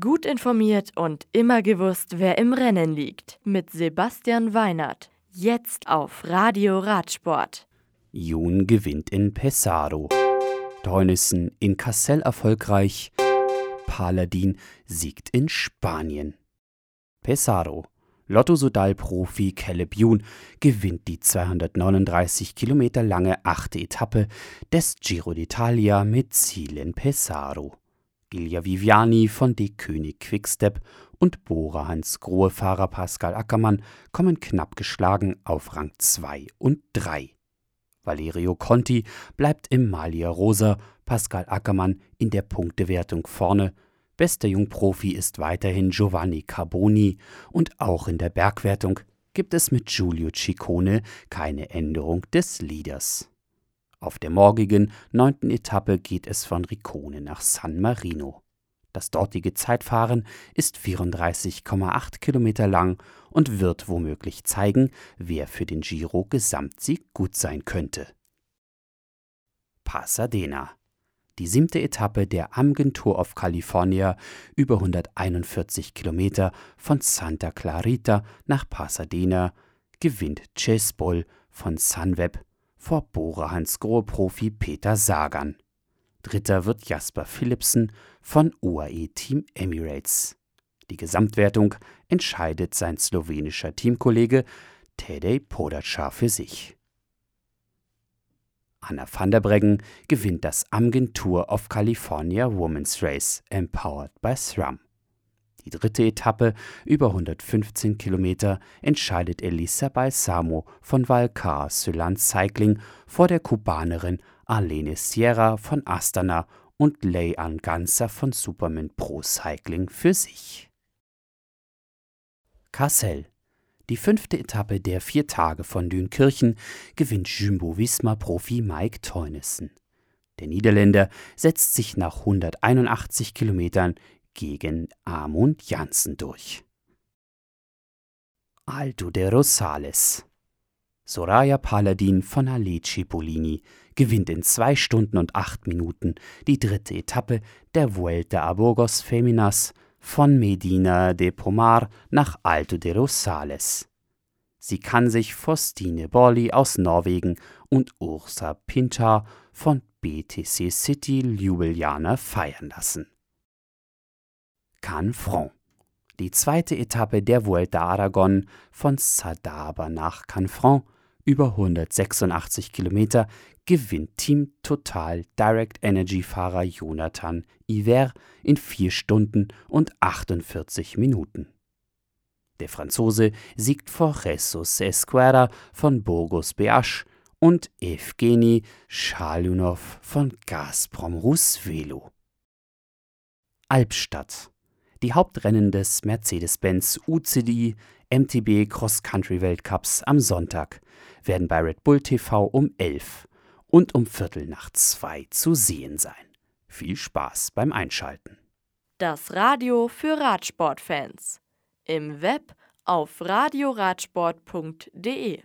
Gut informiert und immer gewusst, wer im Rennen liegt. Mit Sebastian Weinert. Jetzt auf Radio Radsport. Jun gewinnt in Pesaro. Teunissen in Kassel erfolgreich. Paladin siegt in Spanien. Pesaro. Lotto Sudal-Profi Caleb Youn gewinnt die 239 Kilometer lange achte Etappe des Giro d'Italia mit Ziel in Pesaro. Ilja Viviani von D. König Quickstep und Bora Hans Grohe Fahrer Pascal Ackermann kommen knapp geschlagen auf Rang 2 und 3. Valerio Conti bleibt im Malia Rosa, Pascal Ackermann in der Punktewertung vorne. Bester Jungprofi ist weiterhin Giovanni Carboni und auch in der Bergwertung gibt es mit Giulio Ciccone keine Änderung des Leaders. Auf der morgigen neunten Etappe geht es von Ricone nach San Marino. Das dortige Zeitfahren ist 34,8 Kilometer lang und wird womöglich zeigen, wer für den Giro Gesamtsieg gut sein könnte. Pasadena. Die siebte Etappe der Amgen Tour of California über 141 Kilometer von Santa Clarita nach Pasadena gewinnt Chase Bull von Sunweb vor Bora Hansgrohe-Profi Peter Sagan. Dritter wird Jasper Philipsen von UAE Team Emirates. Die Gesamtwertung entscheidet sein slowenischer Teamkollege Tadej Pogacar für sich. Anna van der Breggen gewinnt das Amgen Tour of California Women's Race, empowered by SRAM. Die dritte Etappe über 115 Kilometer entscheidet Elisa Balsamo von Valcar Sylan Cycling vor der Kubanerin Arlene Sierra von Astana und Lei Anganza von Superman Pro Cycling für sich. Kassel. Die fünfte Etappe der vier Tage von Dünkirchen gewinnt Jumbo-Visma-Profi Mike Teunissen. Der Niederländer setzt sich nach 181 Kilometern gegen Amund Janssen durch. Alto de Rosales. Soraya Paladin von Ale Cipollini gewinnt in zwei Stunden und acht Minuten die dritte Etappe der Vuelta a Burgos Feminas von Medina de Pomar nach Alto de Rosales. Sie kann sich Faustine Borli aus Norwegen und Ursa Pintar von BTC City Ljubljana feiern lassen. Canfranc. Die zweite Etappe der Vuelta Aragon von Sadaba nach Canfranc über 186 Kilometer gewinnt Team Total Direct Energy Fahrer Jonathan Iver in 4 Stunden und 48 Minuten. Der Franzose siegt vor Jesus Esquerra von Burgos Beasch und Evgeny Schalunov von Gazprom Rusvelo. Albstadt die Hauptrennen des Mercedes-Benz UCI MTB Cross-Country Weltcups am Sonntag werden bei Red Bull TV um 11 und um Viertel nach zwei zu sehen sein. Viel Spaß beim Einschalten. Das Radio für Radsportfans. Im Web auf radioradsport.de